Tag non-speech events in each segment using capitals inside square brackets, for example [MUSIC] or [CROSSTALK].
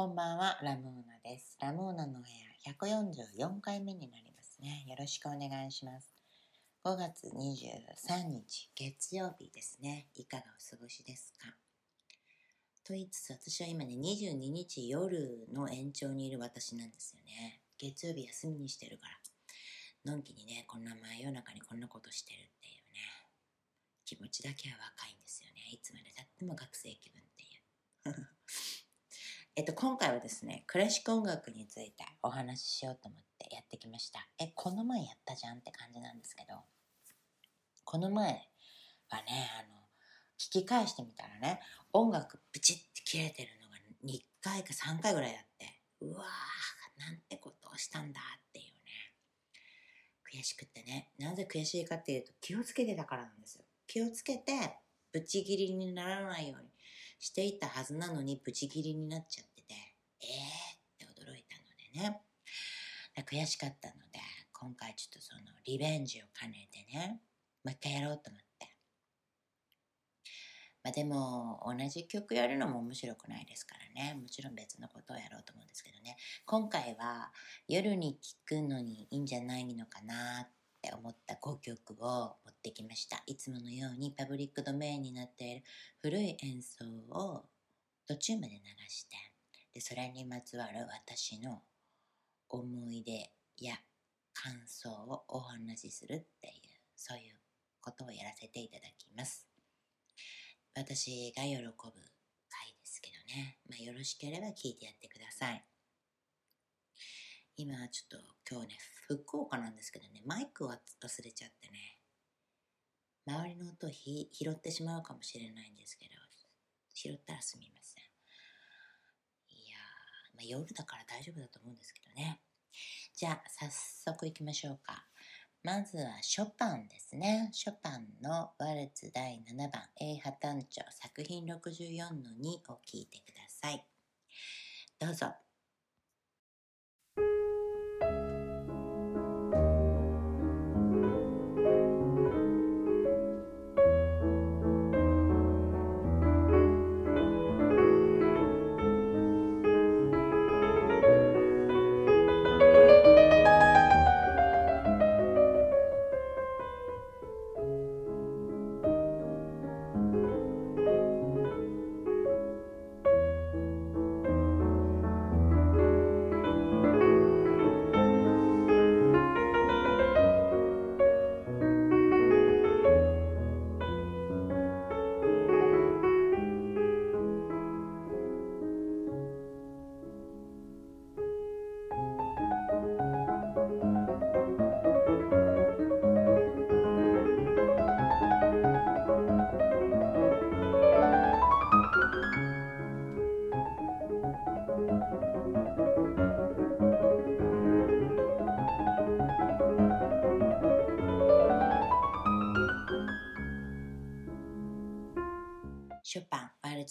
こんばんは、ラムーナです。ラムーナの部屋144回目になりますね。よろしくお願いします。5月23日月曜日ですね。いかがお過ごしですか？と言いつつ私は今ね、22日夜の延長にいる私なんですよね。月曜日休みにしてるから。のんきにね、こんな真夜中にこんなことしてるっていうね。気持ちだけは若いんですよね。いつまでたっても学生気分っていう。えっと、今回はですね、クラシック音楽についてお話ししようと思ってやってきました。え、この前やったじゃんって感じなんですけど、この前はね、あの、聞き返してみたらね、音楽ブチって切れてるのが2回か3回ぐらいあって、うわー、なんてことをしたんだっていうね。悔しくってね、なぜ悔しいかっていうと気をつけてたからなんですよ。気をつけて、ブチ切りにならないようにしていたはずなのにブチ切りになっちゃってて、えーって驚いたのでね。悔しかったので、今回ちょっとそのリベンジを兼ねてね、もう一回やろうと思って。まあでも、同じ曲やるのも面白くないですからね。もちろん別のことをやろうと思うんですけどね。今回は夜に聴くのにいいんじゃないのかなって思った5曲を持ってきました。いつものようにパブリックドメインになっている古い演奏を途中まで流して、で、それにまつわる私の思い出や感想をお話しするっていう、そういうことをやらせていただきます。私が喜ぶ回ですけどね。まあ、よろしければ聞いてやってください。今ちょっと今日ね、福岡なんですけどね、マイクを忘れちゃってね、周りの音を拾ってしまうかもしれないんですけど、拾ったらすみません。まあ、夜だから大丈夫だと思うんですけどね。じゃあ、早速行きましょうか。まずはショパンですね。ショパンのワルツ第7番 A 破単調作品64の2を聞いてください。どうぞ。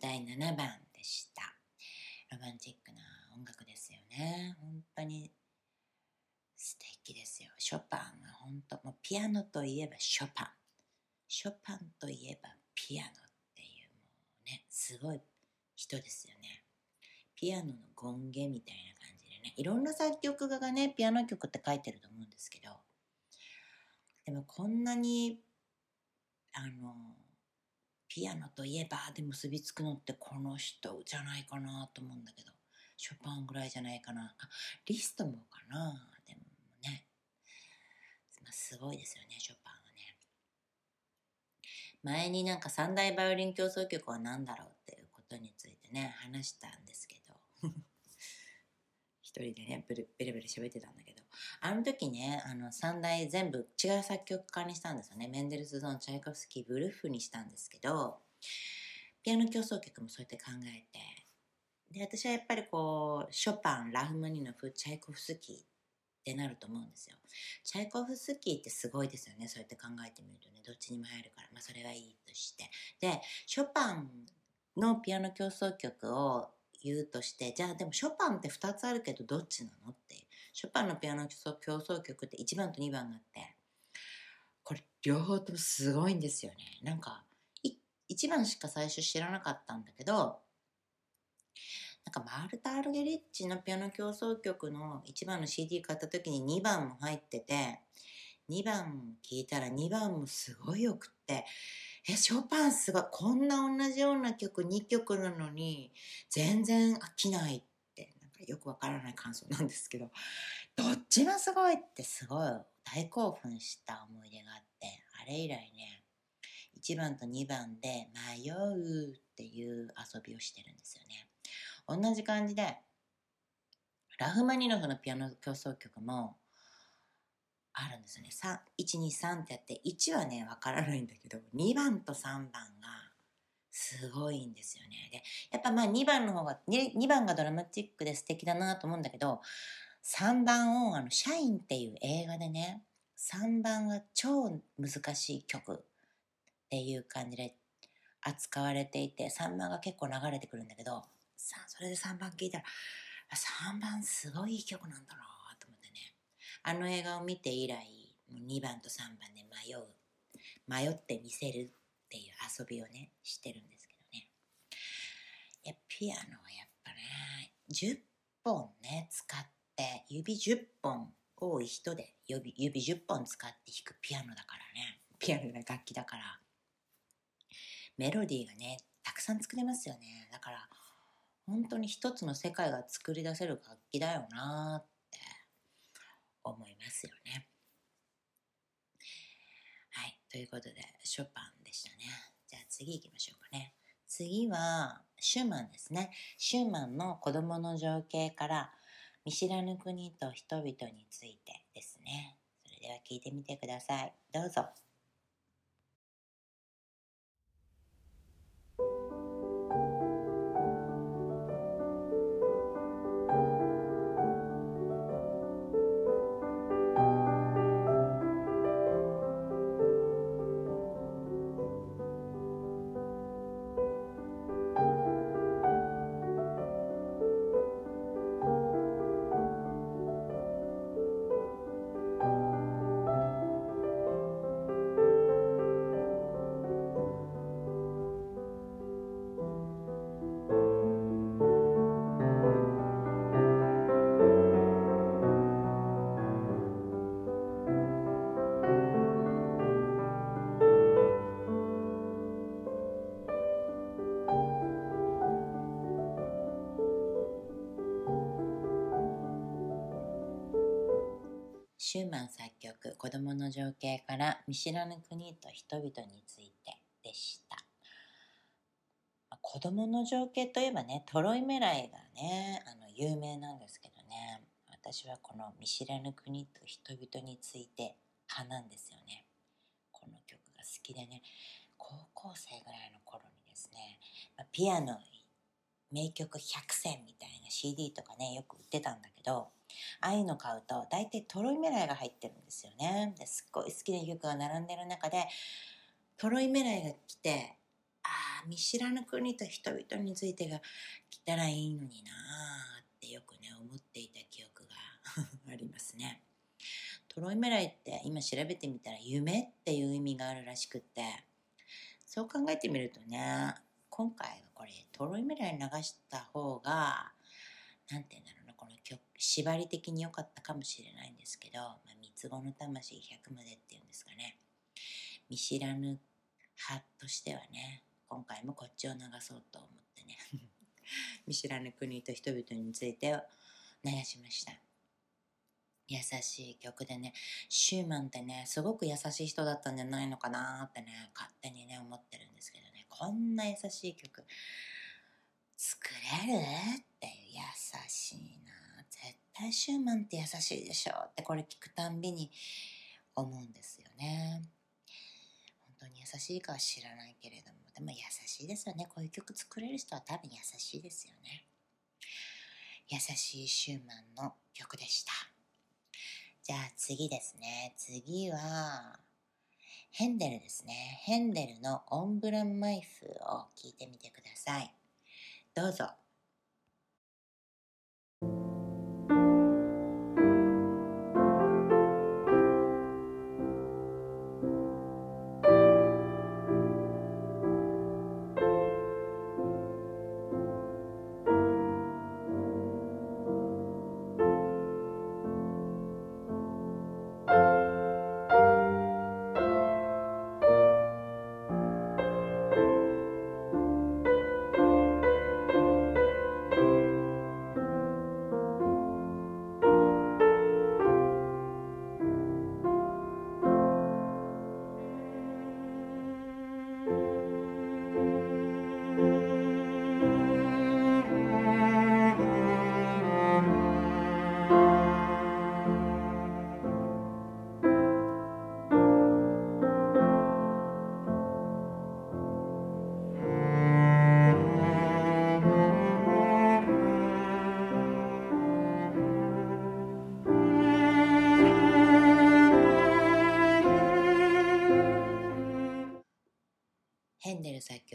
第7番でした。ロマンチックな音楽ですよね。本当に素敵ですよ。ショパンが本当、もうピアノといえばショパン。ショパンといえばピアノっていう、もうね、すごい人ですよね。ピアノの権限みたいな感じでね、いろんな作曲家がね、ピアノ曲って書いてると思うんですけど、でもこんなに、あの、ピアノといえばで結びつくのってこの人じゃないかなと思うんだけど、ショパンぐらいじゃないかな。あ、リストもかな。でもね、まあ、すごいですよね、ショパンはね。前になんか三大バイオリン競争曲は何だろうっていうことについてね、話したんですけど、[LAUGHS] 一人でね、ブルベルベル喋ってたんだけど、あの時ね、あの三大全部違う作曲家にしたんですよね。メンデルスゾーン、チャイコフスキー、ブルッフにしたんですけど、ピアノ競争曲もそうやって考えて、で、私はやっぱりこう、ショパン、ラフマニノフ、チャイコフスキーってなると思うんですよ。チャイコフスキーってすごいですよね。そうやって考えてみるとね、どっちにも入るから、まあそれはいいとして。で、ショパンのピアノ競争曲を言うとして、じゃあでもショパンって2つあるけどどっちなのっていう。ショパンのピアノ競争曲って1番と2番があって、これ両方ともすごいんですよね。なんか、1番しか最初知らなかったんだけど、なんかマルタ・アルゲリッチのピアノ協奏曲の1番の CD 買った時に2番も入ってて、2番聴いたら2番もすごいよくって、え、ショパンすごい、こんな同じような曲2曲なのに、全然飽きないって、よくわからない感想なんですけど、どっちもすごいってすごい大興奮した思い出があって、あれ以来ね、1番と2番で迷うっていう遊びをしてるんですよね。同じ感じで、ラフマニノフのピアノ競争曲もあるんですよね。1、2、3ってやって、1はね、わからないんだけど、2番と3番がすごいんですよね。で、やっぱまあ2番の方が2、2番がドラマチックで素敵だなと思うんだけど、3番をあの、シャインっていう映画でね、3番が超難しい曲っていう感じで扱われていて、3番が結構流れてくるんだけど、さ、それで3番聴いたら、3番すごいいい曲なんだなと思ってね。あの映画を見て以来、2番と3番で迷う、迷ってみせるっていう遊びをね、してるんですけどね。いや、ピアノはやっぱね、10本ね、使って、指10本多い人で指指10本使って弾くピアノだからね。ピアノが楽器だから。メロディーがね、たくさん作れますよね。だから、本当に一つの世界が作り出せる楽器だよなって思いますよね。はい。ということで、ショパンでしたね。じゃあ次行きましょうかね。次は、シューマンですね。シューマンの子供の情景から見知らぬ国と人々についてですね。それでは聞いてみてください。どうぞ。シューマン作曲子供の情景から見知らぬ国と人々についてでした。子供の情景といえばね、トロイメライがね、あの有名なんですけどね、私はこの見知らぬ国と人々について派なんですよね。この曲が好きでね、高校生ぐらいの頃にですね、ピアノ名曲100選みたいな CD とかね、よく売ってたんだけど、ああいうの買うと大体トロイメライが入ってるんですよね。ですっごい好きな曲が並んでる中でトロイメライが来てああ見知らぬ国と人々についてが来たらいいのになーってよくね思っていた記憶が [LAUGHS] ありますね。トロイメライって今調べてみたら夢っていう意味があるらしくってそう考えてみるとね今回はこれトロイメライ流した方が何て言うんだろう縛り的に良かったかもしれないんですけど、まあ、三つ子の魂100までっていうんですかね。見知らぬ派としてはね今回もこっちを流そうと思ってね。[LAUGHS] 見知らぬ国と人々についてを流しました。優しい曲でねシューマンってねすごく優しい人だったんじゃないのかなってね勝手にね思ってるんですけどね。こんな優しい曲作れる？っていう優しい対シューマンって優しいでしょ？ってこれ聞くたんびに思うんですよね。本当に優しいかは知らないけれども、でも優しいですよね。こういう曲作れる人は多分優しいですよね。優しいシューマンの曲でした。じゃあ次ですね。次は、ヘンデルですね。ヘンデルのオンブランマイフを聞いてみてください。どうぞ。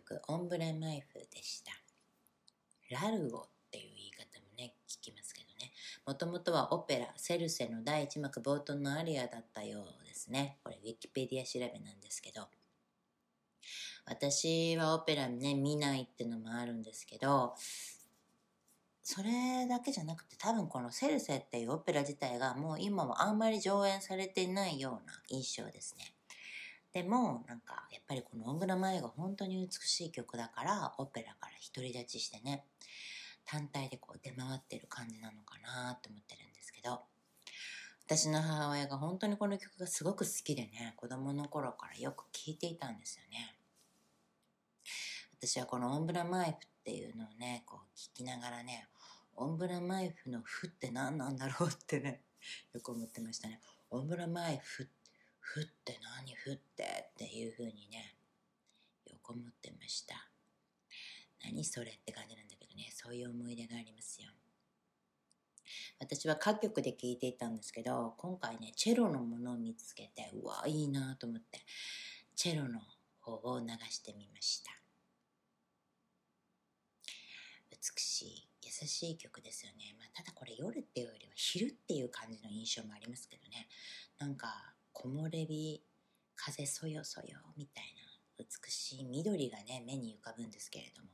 曲、オンブレマイフでした。ラルゴっていう言い方もね、聞きますけどね。もともとはオペラ、セルセの第一幕冒頭のアリアだったようですね。これ、ウィキペディア調べなんですけど。私はオペラね、見ないってのもあるんですけど、それだけじゃなくて多分このセルセっていうオペラ自体がもう今もあんまり上演されていないような印象ですね。でもなんかやっぱりこの「オンブラ前が本当に美しい曲だからオペラから独り立ちしてね単体でこう出回ってる感じなのかなと思ってるんですけど私の母親が本当にこの曲がすごく好きでね子供の頃からよく聴いていたんですよね。私はこの「オンブラマイフ」っていうのをねこう聞きながらねオンブラマイフの「フ」って何なんだろう？ってねよく思ってましたねオンブラマイフってふって何？ふってっていう風にね、よく思ってました。何それって感じなんだけどね、そういう思い出がありますよ。私は各局で聞いていたんですけど、今回ね、チェロのものを見つけて、うわ、いいなと思って、チェロの方を流してみました。美しい、優しい曲ですよね。まあ、ただこれ夜っていうよりは昼っていう感じの印象もありますけどね。なんか、木漏れ日風そよそよみたいな美しい緑がね目に浮かぶんですけれども。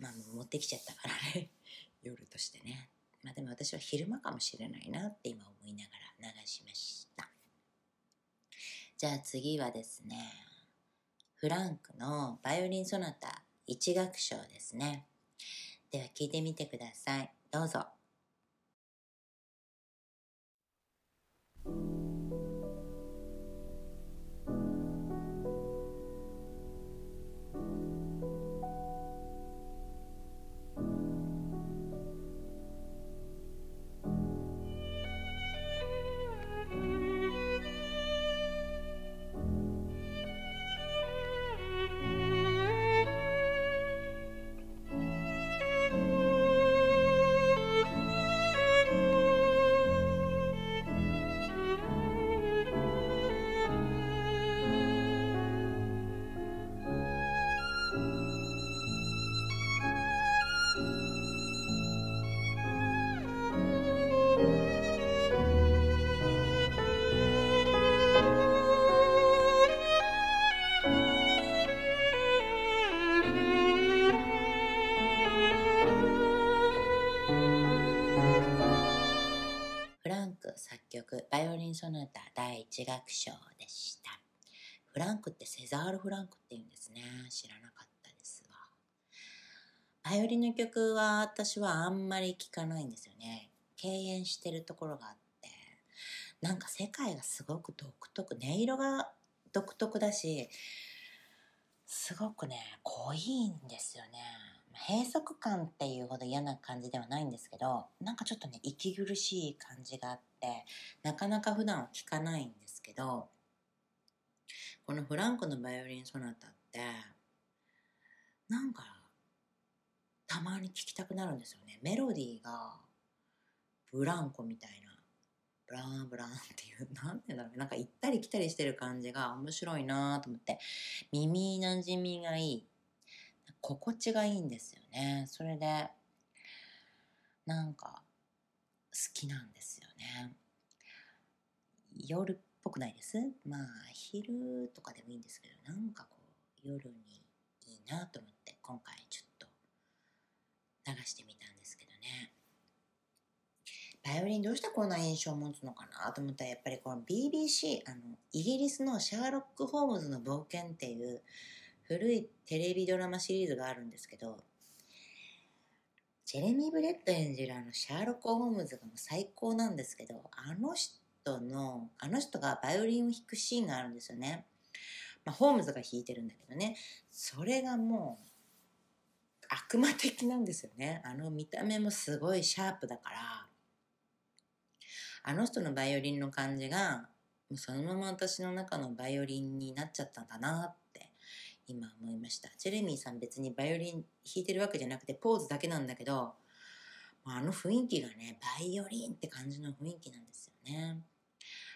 まあ持ってきちゃったからね。[LAUGHS] 夜としてね。まあでも私は昼間かもしれないなって今思いながら流しました。じゃあ次はですねフランクのバイオリンソナタ1楽章ですね。では聞いてみてください。どうぞ。バイオリンソナタ第一楽章でした。フランクってセザール・フランクって言うんですね。知らなかったですわ。バイオリンの曲は私はあんまり聴かないんですよね。敬遠してるところがあって。なんか世界がすごく独特、音色が独特だし、すごくね、濃いんですよね。閉塞感っていうほど嫌な感じではないんですけどなんかちょっとね息苦しい感じがあってなかなか普段は聞かないんですけどこのフランクのバイオリンソナタってなんかたまに聴きたくなるんですよね。メロディーがブランコみたいなブランブランっていう [LAUGHS] なんてだろうなんか行ったり来たりしてる感じが面白いなと思って耳なじみがいい。心地がいいんですよね。それでなんか好きなんですよね。夜っぽくないです？まあ昼とかでもいいんですけどなんかこう夜にいいなと思って今回ちょっと流してみたんですけどね。バイオリンどうしてこんな印象を持つのかなと思ったらやっぱりこの BBC あのイギリスのシャーロック・ホームズの冒険っていう古いテレビドラマシリーズがあるんですけど、ジェレミー・ブレット演じるあのシャーロック・ホームズがもう最高なんですけど、あの人の、あの人がバイオリンを弾くシーンがあるんですよね。まあ、ホームズが弾いてるんだけどね、それがもう悪魔的なんですよね。あの見た目もすごいシャープだから、あの人のバイオリンの感じが、もうそのまま私の中のバイオリンになっちゃったんだなっ今思いました。ジェレミーさん別にバイオリン弾いてるわけじゃなくてポーズだけなんだけど、あの雰囲気がね、バイオリンって感じの雰囲気なんですよね。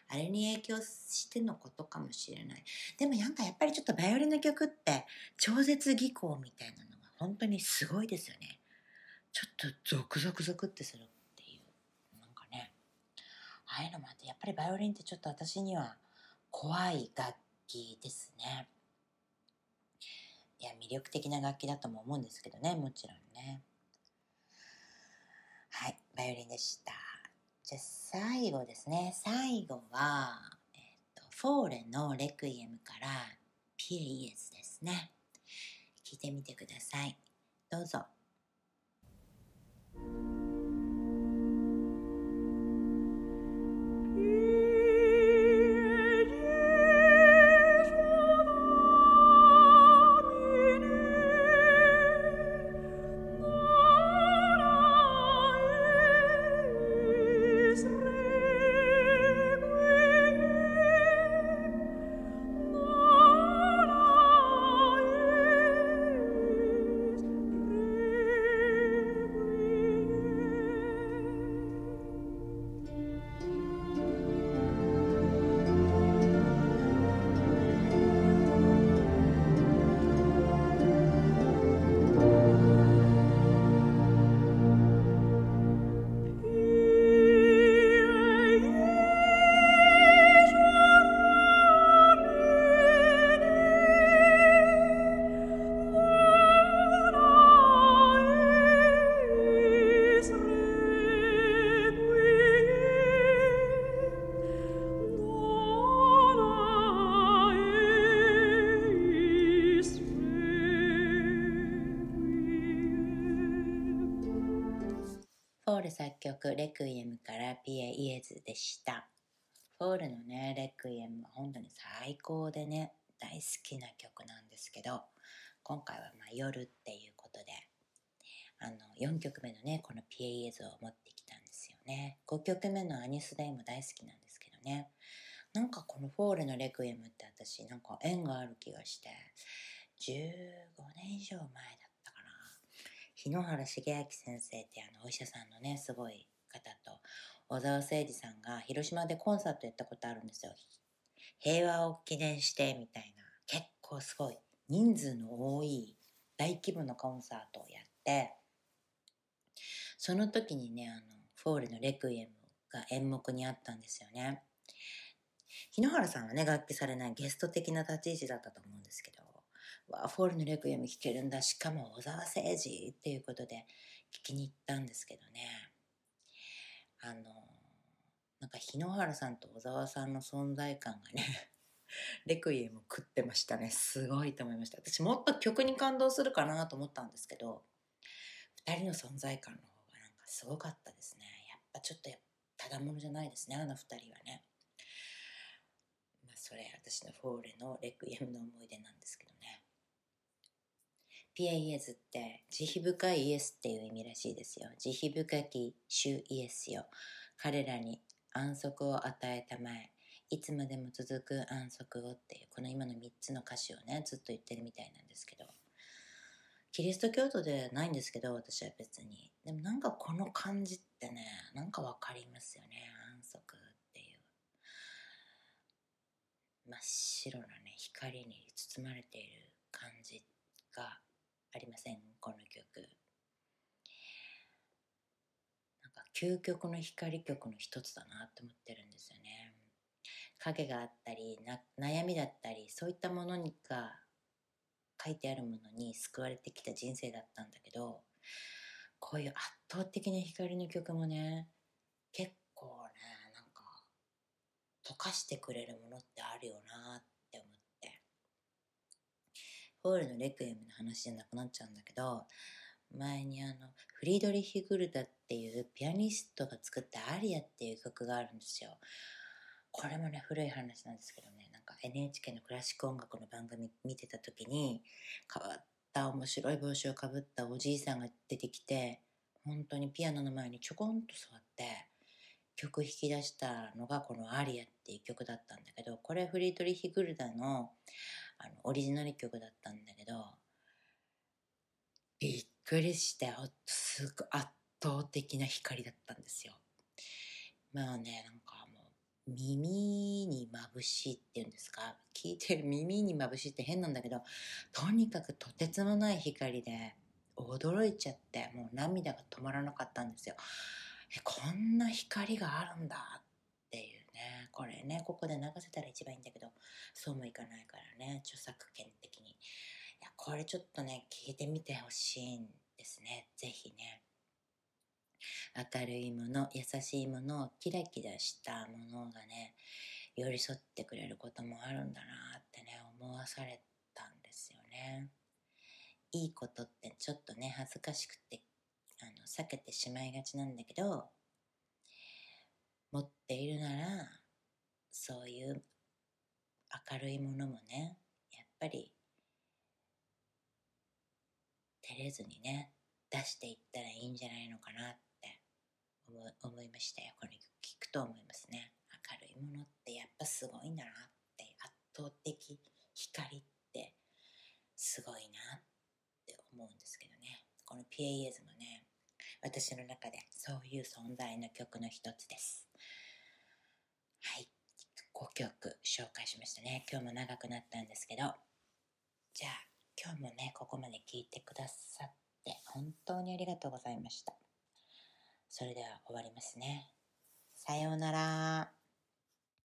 あれに影響してのことかもしれない。でもなんかやっぱりちょっとバイオリンの曲って超絶技巧みたいなのが本当にすごいですよね。ちょっとゾクゾクゾクってするっていう。なんかね。ああいうのもあってやっぱりバイオリンってちょっと私には怖い楽器ですね。いや、魅力的な楽器だとも思うんですけどね、もちろんね。はい、バイオリンでした。じゃあ最後ですね。最後は、えっ、と、フォーレのレクイエムからピエイエスですね。聞いてみてください。どうぞ。曲レクイエムから Pie Jesu でした。フォールのね、レクイエムは本当に最高でね、大好きな曲なんですけど、今回はま夜っていうことで、あの、4曲目のね、この Pie Jesu を持ってきたんですよね。5曲目の Agnus Dei も大好きなんですけどね。なんかこのフォールのレクイエムって私なんか縁がある気がして、15年以上前だ。日野原茂明先生ってあのお医者さんのね、すごい方と小沢誠二さんが広島でコンサートやったことあるんですよ。平和を記念してみたいな結構すごい人数の多い大規模なコンサートをやってその時にねあのフォーレのレクイエムが演目にあったんですよね。日野原さんはね楽器されないゲスト的な立ち位置だったと思うんですけどわフォーレのレクイエム聴けるんだ。しかも小沢誠二っていうことで聞きに行ったんですけどね。あのなんか日野原さんと小沢さんの存在感がね [LAUGHS] レクイエム食ってましたね。すごいと思いました。私もっと曲に感動するかなと思ったんですけど2人の存在感の方がなんかすごかったですね。やっぱちょっとただものじゃないですねあの2人はね。まあそれ私のフォーレのレクイエムの思い出なんですけどね。ピエイエズって慈悲深いイエスっていう意味らしいですよ。慈悲深き主イエスよ。彼らに安息を与えたまえ。いつまでも続く安息をっていう、この今の3つの歌詞をね、ずっと言ってるみたいなんですけど。キリスト教徒ではないんですけど、私は別に。でもなんかこの感じってね、なんかわかりますよね。安息っていう。真っ白なね、光に包まれている感じがありませんこの曲。なんか究極の光曲の一つだなって思ってるんですよね。影があったり悩みだったりそういったものにが書いてあるものに救われてきた人生だったんだけどこういう圧倒的な光の曲もね結構ねなんか溶かしてくれるものってあるよなってホールのレクイエムの話じゃなくなっちゃうんだけど、前にあの、フリードリヒ・グルダっていうピアニストが作ったアリアっていう曲があるんですよ。これもね、古い話なんですけどね、なんか NHK のクラシック音楽の番組見てた時に、変わった面白い帽子をかぶったおじいさんが出てきて、本当にピアノの前にちょこんと座って、曲弾き出したのがこのアリアっていう曲だったんだけど、これフリードリヒ・グルダのあのオリジナル曲だったんだけどびっくりしてすごい圧倒的な光だったんですよ。まあねなんかもう耳に眩しいっていうんですか？聞いてる耳に眩しいって変なんだけどとにかくとてつもない光で驚いちゃってもう涙が止まらなかったんですよ。こんな光があるんだっていうね。これねここで流せたら一番いいんだけどそうもいかないからね著作権的に。いやこれちょっとね聞いてみてほしいんですね。ぜひね。明るいもの優しいものキラキラしたものがね寄り添ってくれることもあるんだなってね思わされたんですよね。いいことってちょっとね恥ずかしくての避けてしまいがちなんだけど持っているならそういう明るいものもねやっぱり照れずにね出していったらいいんじゃないのかなって思いましたよ。これ聞くと思いますね。明るいものってやっぱすごいんだなって圧倒的光ってすごいなって思うんですけどね。この PAS もね私の中でそういう存在の曲の一つです。はい。5曲紹介しましたね。今日も長くなったんですけど。じゃあ今日もねここまで聞いてくださって本当にありがとうございました。それでは終わりますね。さようなら。